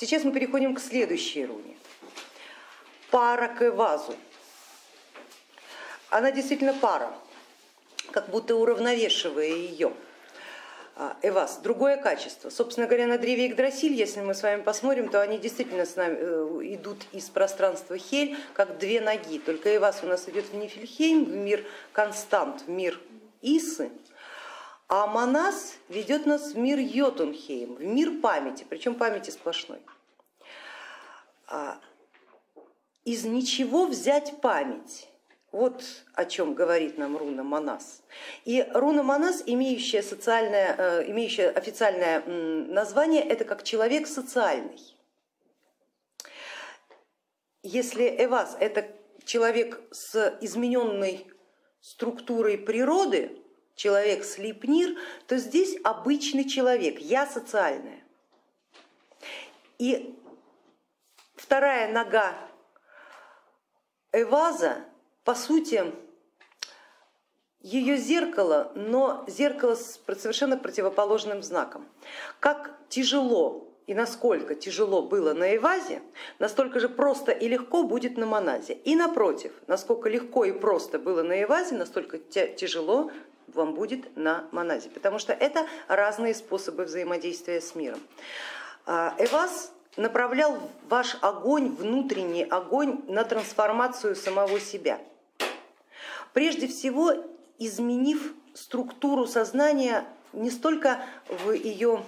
Сейчас мы переходим к следующей руне. Пара к Эвазу. Она действительно пара, как будто уравновешивая ее. А, Эвас, другое качество. Собственно говоря, на древе Игдрасиль, если мы с вами посмотрим, то они действительно с нами э, идут из пространства Хель, как две ноги. Только Эвас у нас идет в Нифельхейм, в мир Констант, в мир Исы, а Манас ведет нас в мир Йотунхейм, в мир памяти, причем памяти сплошной. А, из ничего взять память. Вот о чем говорит нам руна Манас. И руна Манас, имеющая, социальное, э, имеющая официальное название, это как человек социальный. Если Эвас это человек с измененной структурой природы, человек слепнир, то здесь обычный человек, я социальная. И вторая нога Эваза, по сути, ее зеркало, но зеркало с совершенно противоположным знаком. Как тяжело и насколько тяжело было на Эвазе, настолько же просто и легко будет на Моназе. И напротив, насколько легко и просто было на Эвазе, настолько тяжело вам будет на Моназе, потому что это разные способы взаимодействия с миром. А, Эваз направлял ваш огонь, внутренний огонь на трансформацию самого себя. Прежде всего изменив структуру сознания не столько в ее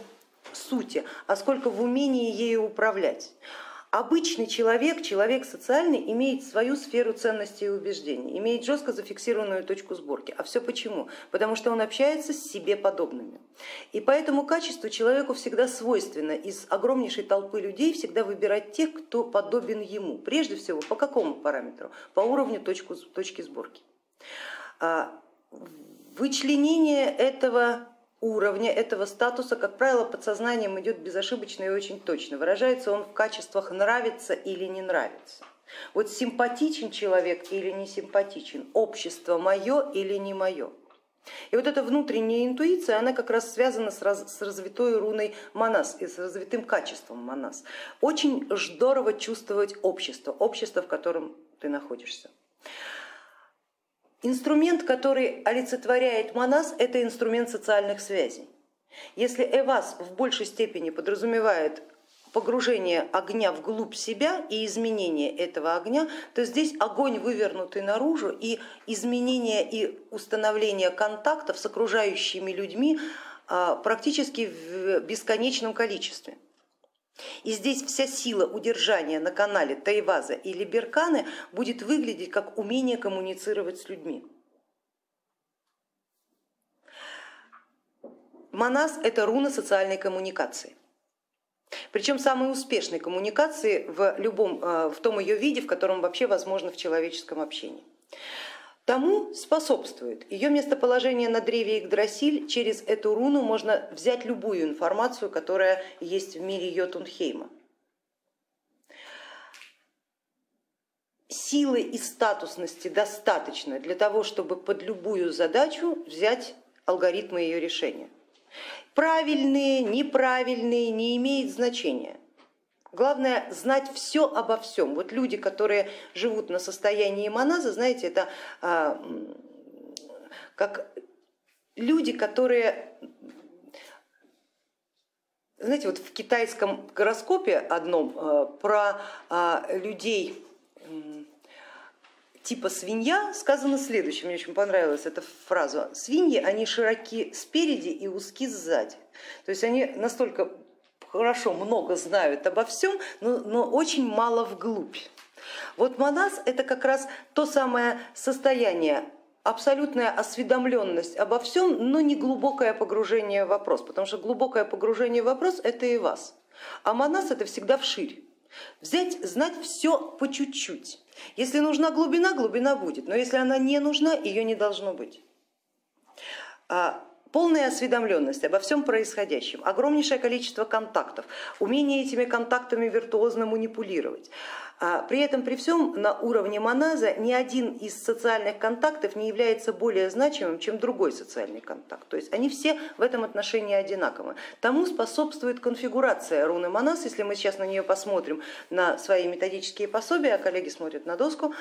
сути, а сколько в умении ею управлять. Обычный человек, человек социальный, имеет свою сферу ценностей и убеждений, имеет жестко зафиксированную точку сборки. А все почему? Потому что он общается с себе подобными. И по этому качеству человеку всегда свойственно из огромнейшей толпы людей всегда выбирать тех, кто подобен ему. Прежде всего, по какому параметру? По уровню точку, точки сборки. А, вычленение этого уровня этого статуса, как правило, подсознанием идет безошибочно и очень точно. Выражается он в качествах нравится или не нравится. Вот симпатичен человек или не симпатичен, общество мое или не мое. И вот эта внутренняя интуиция, она как раз связана с, раз, с развитой руной Манас и с развитым качеством Манас. Очень здорово чувствовать общество, общество, в котором ты находишься. Инструмент, который олицетворяет Манас, это инструмент социальных связей. Если Эвас в большей степени подразумевает погружение огня вглубь себя и изменение этого огня, то здесь огонь вывернутый наружу и изменение и установление контактов с окружающими людьми а, практически в бесконечном количестве. И здесь вся сила удержания на канале Тайваза или Берканы будет выглядеть как умение коммуницировать с людьми. Манас это руна социальной коммуникации. Причем самой успешной коммуникации в, любом, э, в том ее виде, в котором вообще возможно в человеческом общении. Тому способствует ее местоположение на древе Игдрасиль. Через эту руну можно взять любую информацию, которая есть в мире Йотунхейма. Силы и статусности достаточно для того, чтобы под любую задачу взять алгоритмы ее решения. Правильные, неправильные не имеет значения. Главное знать все обо всем. Вот люди, которые живут на состоянии моназа, знаете, это а, как люди, которые, знаете, вот в китайском гороскопе одном а, про а, людей типа свинья сказано следующее, мне очень понравилась эта фраза. Свиньи, они широки спереди и узки сзади. То есть они настолько хорошо, много знают обо всем, но, но очень мало вглубь. Вот монас это как раз то самое состояние, абсолютная осведомленность обо всем, но не глубокое погружение в вопрос, потому что глубокое погружение в вопрос это и вас. А монас это всегда вширь. Взять, знать все по чуть-чуть. Если нужна глубина, глубина будет, но если она не нужна, ее не должно быть. А полная осведомленность обо всем происходящем, огромнейшее количество контактов, умение этими контактами виртуозно манипулировать, А при этом, при всем, на уровне моназа ни один из социальных контактов не является более значимым, чем другой социальный контакт. То есть они все в этом отношении одинаковы. Тому способствует конфигурация руны моназ, если мы сейчас на нее посмотрим на свои методические пособия, а коллеги смотрят на доску,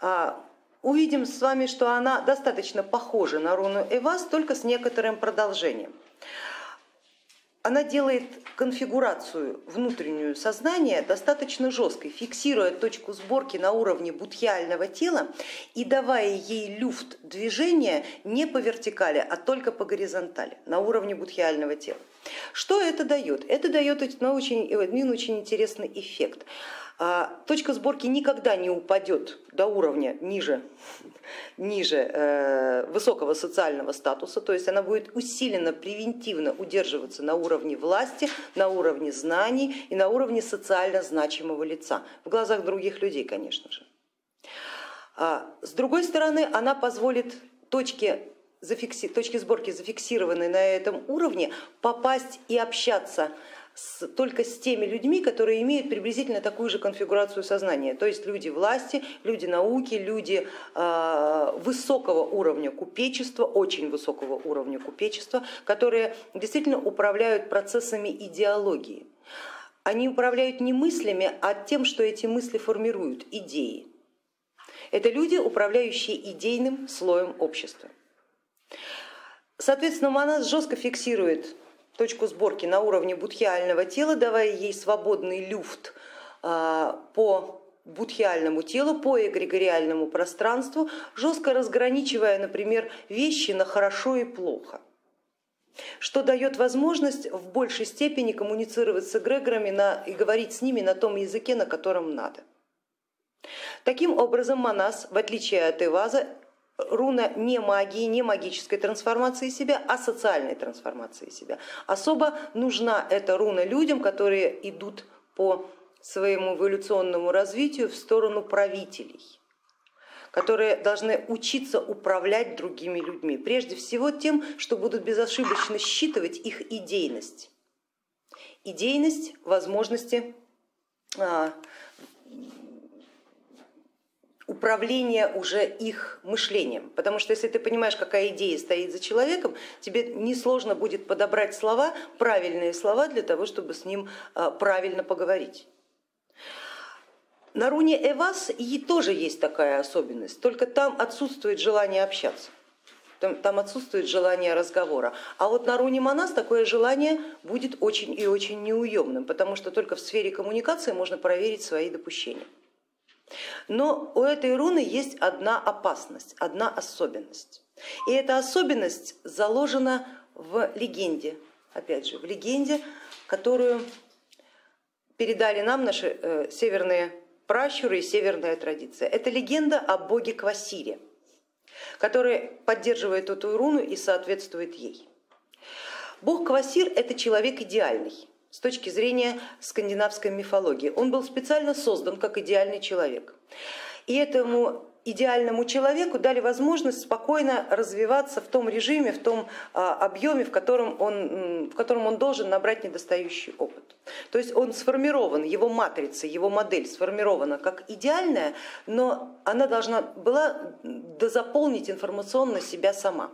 а, увидим с вами, что она достаточно похожа на руну Эвас, только с некоторым продолжением она делает конфигурацию внутреннюю сознания достаточно жесткой, фиксируя точку сборки на уровне будхиального тела и давая ей люфт движения не по вертикали, а только по горизонтали, на уровне будхиального тела. Что это дает? Это дает один очень интересный эффект. А, точка сборки никогда не упадет до уровня ниже, ниже э, высокого социального статуса, то есть она будет усиленно, превентивно удерживаться на уровне власти, на уровне знаний и на уровне социально значимого лица, в глазах других людей, конечно же. А, с другой стороны, она позволит точке зафикси... точки сборки, зафиксированной на этом уровне, попасть и общаться с, только с теми людьми, которые имеют приблизительно такую же конфигурацию сознания, то есть люди власти, люди науки, люди э, высокого уровня купечества, очень высокого уровня купечества, которые действительно управляют процессами идеологии. Они управляют не мыслями, а тем, что эти мысли формируют, идеи. Это люди, управляющие идейным слоем общества. Соответственно, Манас жестко фиксирует точку сборки на уровне будхиального тела, давая ей свободный люфт а, по будхиальному телу, по эгрегориальному пространству, жестко разграничивая, например, вещи на хорошо и плохо что дает возможность в большей степени коммуницировать с эгрегорами на, и говорить с ними на том языке, на котором надо. Таким образом, Манас, в отличие от Эваза, руна не магии, не магической трансформации себя, а социальной трансформации себя. Особо нужна эта руна людям, которые идут по своему эволюционному развитию в сторону правителей которые должны учиться управлять другими людьми, прежде всего тем, что будут безошибочно считывать их идейность. Идейность, возможности а, управление уже их мышлением. Потому что если ты понимаешь, какая идея стоит за человеком, тебе несложно будет подобрать слова, правильные слова для того, чтобы с ним а, правильно поговорить. На руне Эвас и тоже есть такая особенность, только там отсутствует желание общаться. Там, отсутствует желание разговора. А вот на руне Манас такое желание будет очень и очень неуемным, потому что только в сфере коммуникации можно проверить свои допущения. Но у этой руны есть одна опасность, одна особенность. И эта особенность заложена в легенде, опять же, в легенде, которую передали нам наши э, северные пращуры и северная традиция. Это легенда о боге Квасире, который поддерживает эту руну и соответствует ей. Бог Квасир это человек идеальный, с точки зрения скандинавской мифологии. Он был специально создан как идеальный человек. И этому идеальному человеку дали возможность спокойно развиваться в том режиме, в том а, объеме, в котором, он, в котором он должен набрать недостающий опыт. То есть он сформирован, его матрица, его модель сформирована как идеальная, но она должна была дозаполнить информационно себя сама.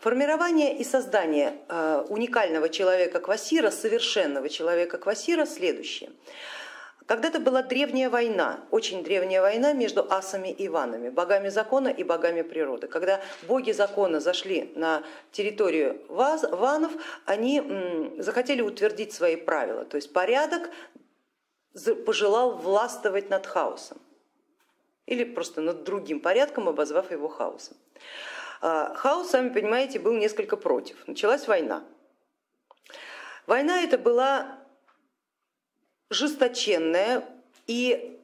Формирование и создание э, уникального человека Квасира, совершенного человека Квасира следующее. Когда-то была древняя война, очень древняя война между асами и иванами, богами закона и богами природы. Когда боги закона зашли на территорию ванов, они захотели утвердить свои правила, то есть порядок пожелал властвовать над хаосом или просто над другим порядком, обозвав его хаосом. А, хаос, сами понимаете, был несколько против. Началась война. Война это была жесточенная, и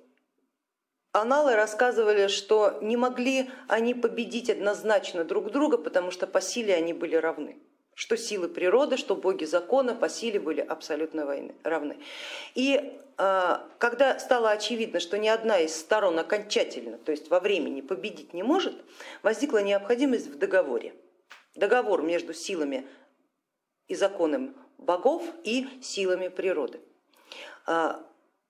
аналы рассказывали, что не могли они победить однозначно друг друга, потому что по силе они были равны что силы природы, что боги закона по силе были абсолютно равны. И а, когда стало очевидно, что ни одна из сторон окончательно, то есть во времени победить не может, возникла необходимость в договоре. Договор между силами и законом богов и силами природы. А,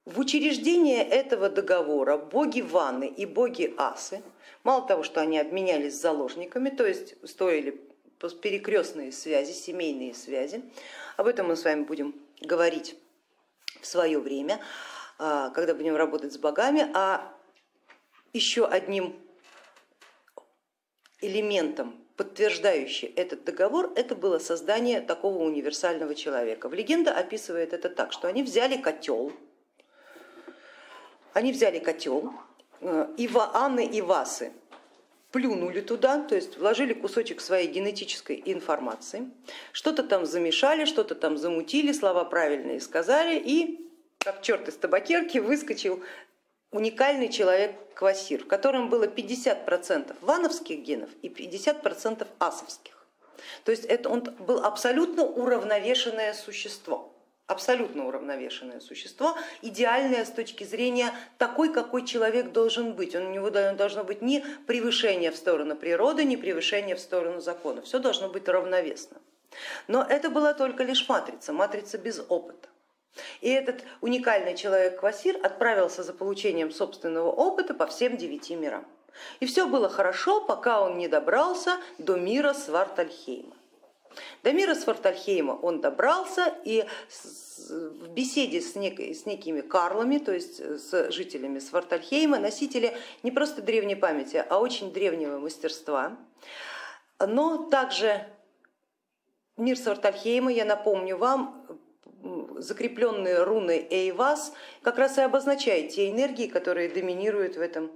в учреждение этого договора боги Ваны и боги Асы, мало того, что они обменялись заложниками, то есть стоили перекрестные связи, семейные связи, об этом мы с вами будем говорить в свое время, а, когда будем работать с богами, а еще одним элементом, подтверждающим этот договор, это было создание такого универсального человека. В легенда описывает это так, что они взяли котел, они взяли котел, э, Ива, Анны и Васы плюнули туда, то есть вложили кусочек своей генетической информации, что-то там замешали, что-то там замутили, слова правильные сказали и как черт из табакерки выскочил уникальный человек Квасир, в котором было 50% вановских генов и 50% асовских. То есть это он был абсолютно уравновешенное существо абсолютно уравновешенное существо, идеальное с точки зрения такой, какой человек должен быть. Он, у него должно быть ни превышение в сторону природы, ни превышение в сторону закона. Все должно быть равновесно. Но это была только лишь матрица, матрица без опыта. И этот уникальный человек Квасир отправился за получением собственного опыта по всем девяти мирам. И все было хорошо, пока он не добрался до мира Свартальхейма. До мира Свартальхейма он добрался и в беседе с, нек с некими карлами, то есть с жителями Свартальхейма, носители не просто древней памяти, а очень древнего мастерства, но также мир Свартальхейма, я напомню вам, закрепленные руны Эйвас как раз и обозначает те энергии, которые доминируют в этом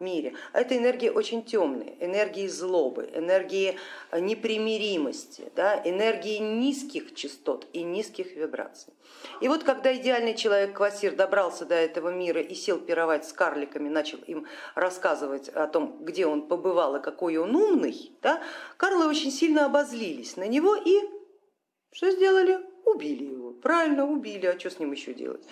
мире. А это энергии очень темные, энергии злобы, энергии непримиримости, да, энергии низких частот и низких вибраций. И вот когда идеальный человек Квасир добрался до этого мира и сел пировать с карликами, начал им рассказывать о том, где он побывал и какой он умный, да, карлы очень сильно обозлились на него и что сделали? Убили его. Правильно, убили, а что с ним еще делать?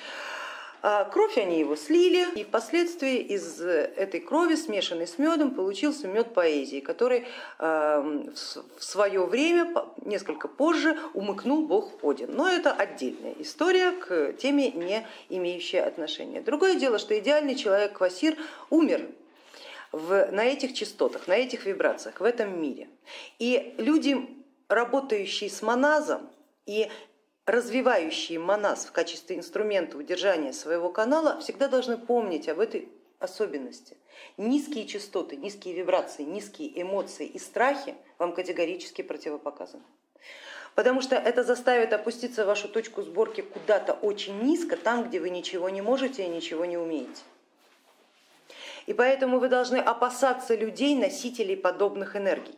А кровь они его слили, и впоследствии из этой крови, смешанной с медом, получился мед поэзии, который эм, в свое время, несколько позже, умыкнул бог Один. Но это отдельная история к теме, не имеющая отношения. Другое дело, что идеальный человек Квасир умер в, на этих частотах, на этих вибрациях, в этом мире. И люди, работающие с моназом и развивающие монас в качестве инструмента удержания своего канала, всегда должны помнить об этой особенности. Низкие частоты, низкие вибрации, низкие эмоции и страхи вам категорически противопоказаны. Потому что это заставит опуститься вашу точку сборки куда-то очень низко, там, где вы ничего не можете и ничего не умеете. И поэтому вы должны опасаться людей, носителей подобных энергий.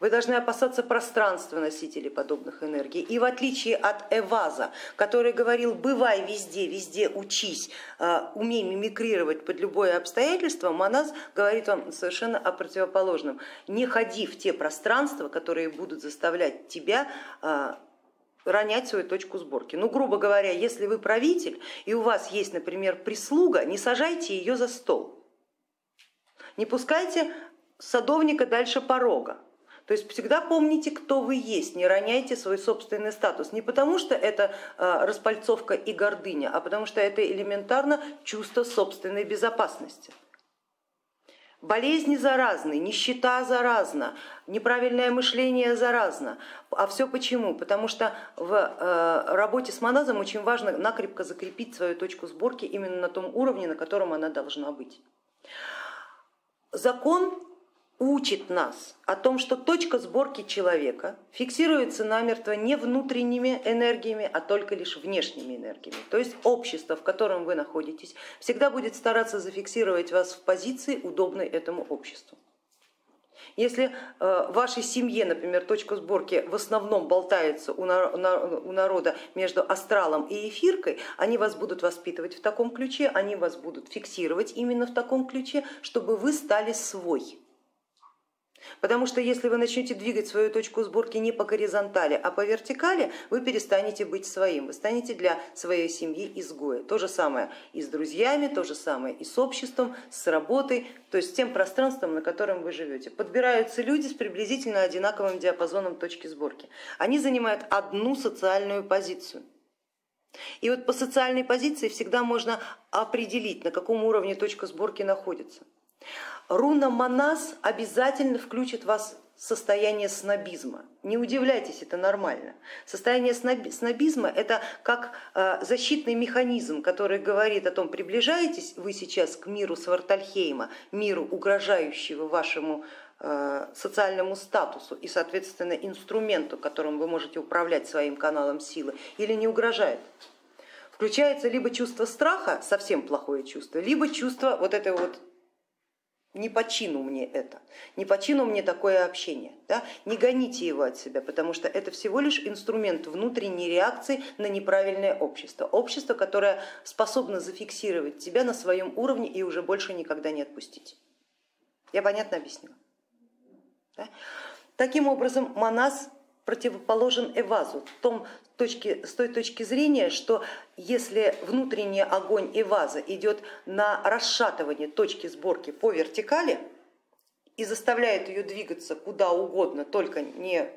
Вы должны опасаться пространства носителей подобных энергий. И в отличие от Эваза, который говорил, бывай везде, везде учись, а, умей мимикрировать под любое обстоятельство, Манас говорит вам совершенно о противоположном. Не ходи в те пространства, которые будут заставлять тебя а, ронять свою точку сборки. Ну, грубо говоря, если вы правитель и у вас есть, например, прислуга, не сажайте ее за стол, не пускайте садовника дальше порога, то есть всегда помните, кто вы есть, не роняйте свой собственный статус. Не потому что это а, распальцовка и гордыня, а потому что это элементарно чувство собственной безопасности. Болезни заразны, нищета заразна, неправильное мышление заразно. А все почему? Потому что в э, работе с моназом очень важно накрепко закрепить свою точку сборки именно на том уровне, на котором она должна быть. Закон учит нас о том, что точка сборки человека фиксируется намертво не внутренними энергиями, а только лишь внешними энергиями. То есть общество, в котором вы находитесь, всегда будет стараться зафиксировать вас в позиции, удобной этому обществу. Если э, в вашей семье, например, точка сборки в основном болтается у народа между астралом и эфиркой, они вас будут воспитывать в таком ключе, они вас будут фиксировать именно в таком ключе, чтобы вы стали свой. Потому что если вы начнете двигать свою точку сборки не по горизонтали, а по вертикали, вы перестанете быть своим, вы станете для своей семьи изгоем. То же самое и с друзьями, то же самое и с обществом, с работой, то есть с тем пространством, на котором вы живете. Подбираются люди с приблизительно одинаковым диапазоном точки сборки. Они занимают одну социальную позицию. И вот по социальной позиции всегда можно определить, на каком уровне точка сборки находится. Руна Манас обязательно включит вас в состояние снобизма. Не удивляйтесь, это нормально. Состояние снобизма это как э, защитный механизм, который говорит о том, приближаетесь вы сейчас к миру Свартальхейма, миру, угрожающего вашему э, социальному статусу и, соответственно, инструменту, которым вы можете управлять своим каналом силы, или не угрожает. Включается либо чувство страха, совсем плохое чувство, либо чувство вот этой вот не по чину мне это, не по чину мне такое общение. Да? Не гоните его от себя, потому что это всего лишь инструмент внутренней реакции на неправильное общество. Общество, которое способно зафиксировать тебя на своем уровне и уже больше никогда не отпустить. Я понятно объяснила? Да? Таким образом, Манас противоположен Эвазу том, точки, с той точки зрения, что если внутренний огонь Эваза идет на расшатывание точки сборки по вертикали и заставляет ее двигаться куда угодно, только не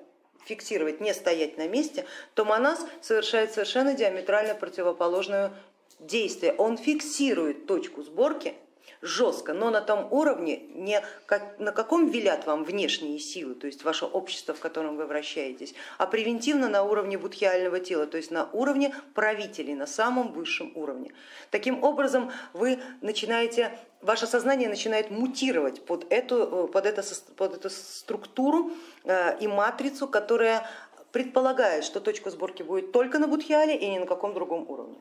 фиксировать, не стоять на месте, то Манас совершает совершенно диаметрально противоположное действие. Он фиксирует точку сборки жестко, но на том уровне, не как, на каком велят вам внешние силы, то есть ваше общество, в котором вы вращаетесь, а превентивно на уровне будхиального тела, то есть на уровне правителей, на самом высшем уровне. Таким образом вы начинаете, ваше сознание начинает мутировать под эту, под эту, под эту структуру э, и матрицу, которая предполагает, что точка сборки будет только на будхиале и ни на каком другом уровне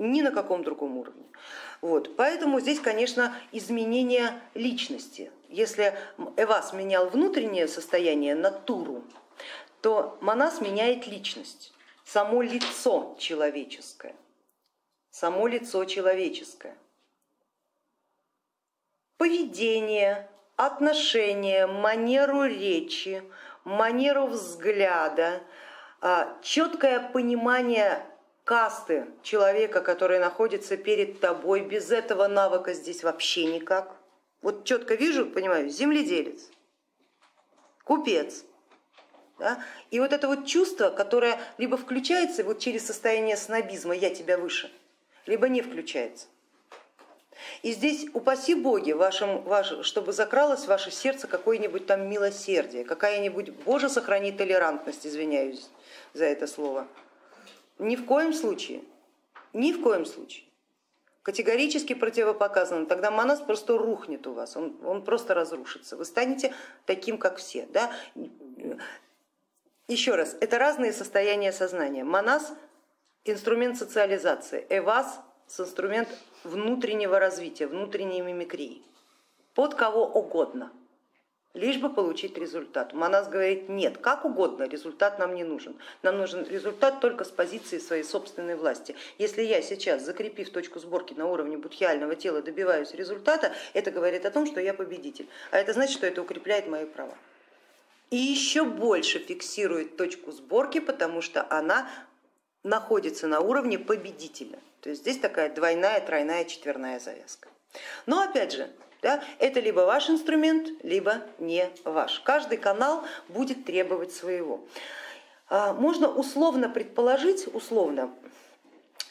ни на каком другом уровне. Вот. Поэтому здесь, конечно, изменение личности. Если Эвас менял внутреннее состояние, натуру, то Манас меняет личность, само лицо человеческое. Само лицо человеческое. Поведение, отношение, манеру речи, манеру взгляда, а, четкое понимание касты человека, который находится перед тобой, без этого навыка здесь вообще никак. Вот четко вижу, понимаю, земледелец, купец. Да? И вот это вот чувство, которое либо включается вот через состояние снобизма «я тебя выше», либо не включается. И здесь упаси боги, вашим, ваш, чтобы закралось в ваше сердце какое-нибудь там милосердие, какая-нибудь, Боже, сохрани толерантность, извиняюсь за это слово, ни в коем случае, ни в коем случае. Категорически противопоказано. Тогда манас просто рухнет у вас, он, он просто разрушится. Вы станете таким, как все. Да? Еще раз, это разные состояния сознания. Манас инструмент социализации, эвас инструмент внутреннего развития, внутренней мимикрии. Под кого угодно лишь бы получить результат. Манас говорит, нет, как угодно, результат нам не нужен. Нам нужен результат только с позиции своей собственной власти. Если я сейчас, закрепив точку сборки на уровне будхиального тела, добиваюсь результата, это говорит о том, что я победитель. А это значит, что это укрепляет мои права. И еще больше фиксирует точку сборки, потому что она находится на уровне победителя. То есть здесь такая двойная, тройная, четверная завязка. Но опять же, да, это либо ваш инструмент, либо не ваш. Каждый канал будет требовать своего. А, можно условно предположить, условно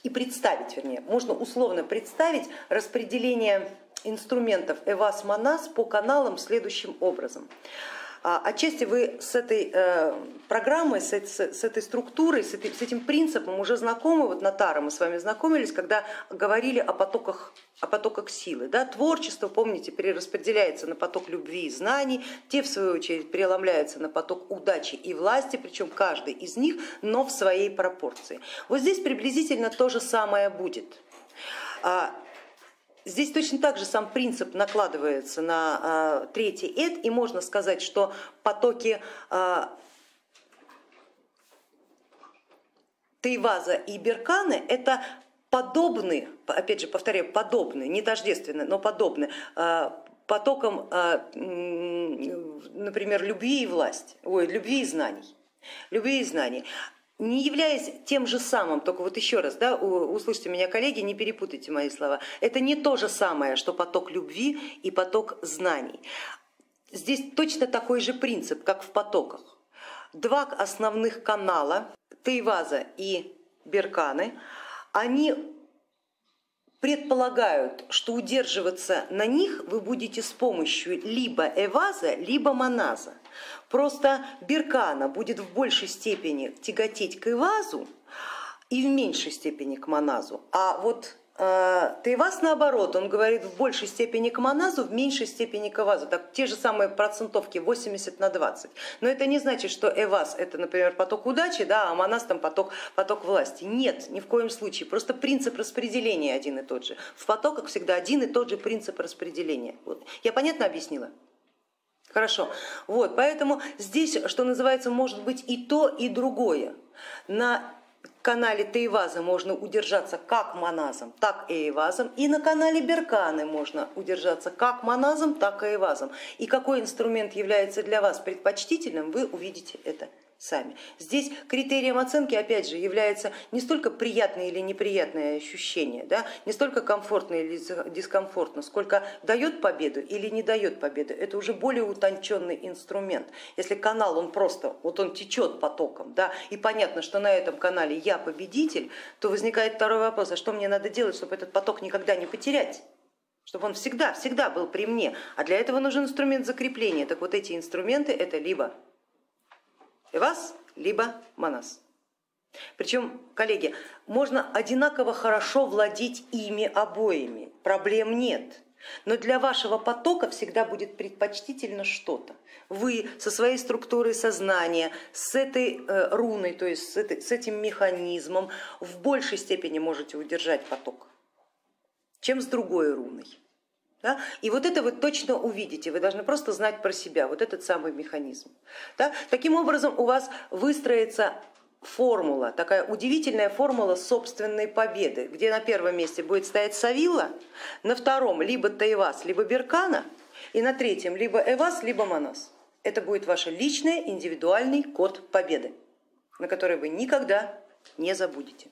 и представить, вернее, можно условно представить распределение инструментов Эвас Манас по каналам следующим образом. А, отчасти вы с этой э, программой, с этой структурой, с этим принципом уже знакомы, вот на Тара мы с вами знакомились, когда говорили о потоках, о потоках силы. Да? Творчество, помните, перераспределяется на поток любви и знаний, те в свою очередь переломляются на поток удачи и власти, причем каждый из них, но в своей пропорции. Вот здесь приблизительно то же самое будет. Здесь точно так же сам принцип накладывается на а, третий эд, и можно сказать, что потоки а, Тейваза и Берканы это подобны, опять же повторяю, подобны, не тождественны, но подобны а, потокам, например, любви и власти, ой, любви и знаний. Любви и знаний не являясь тем же самым, только вот еще раз, да, услышьте меня, коллеги, не перепутайте мои слова, это не то же самое, что поток любви и поток знаний. Здесь точно такой же принцип, как в потоках. Два основных канала, Тейваза и берканы, они предполагают, что удерживаться на них вы будете с помощью либо эваза, либо моназа. Просто беркана будет в большей степени тяготеть к эвазу и в меньшей степени к моназу, а вот Тайвас наоборот, он говорит в большей степени к моназу, в меньшей степени к эвазу, так, те же самые процентовки 80 на 20. Но это не значит, что эваз это, например, поток удачи, да, а моназ там поток, поток власти. Нет, ни в коем случае, просто принцип распределения один и тот же. В потоках всегда один и тот же принцип распределения. Вот. Я понятно объяснила? Хорошо, вот, поэтому здесь, что называется, может быть и то, и другое. На канале Тейваза можно удержаться как моназом, так и эйвазом, и на канале Берканы можно удержаться как моназом, так и эйвазом. И какой инструмент является для вас предпочтительным, вы увидите это сами. Здесь критерием оценки опять же является не столько приятное или неприятное ощущение, да, не столько комфортно или дискомфортно, сколько дает победу или не дает победу. Это уже более утонченный инструмент. Если канал он просто, вот он течет потоком, да, и понятно, что на этом канале я победитель, то возникает второй вопрос, а что мне надо делать, чтобы этот поток никогда не потерять? чтобы он всегда, всегда был при мне. А для этого нужен инструмент закрепления. Так вот эти инструменты это либо Эвас, либо Манас. Причем, коллеги, можно одинаково хорошо владеть ими обоими, проблем нет. Но для вашего потока всегда будет предпочтительно что-то. Вы со своей структурой сознания, с этой э, руной, то есть с, этой, с этим механизмом в большей степени можете удержать поток, чем с другой руной. Да? И вот это вы точно увидите, вы должны просто знать про себя, вот этот самый механизм. Да? Таким образом у вас выстроится формула, такая удивительная формула собственной победы, где на первом месте будет стоять Савила, на втором либо Таевас, либо Беркана, и на третьем либо Эвас, либо Манас. Это будет ваш личный индивидуальный код победы, на который вы никогда не забудете.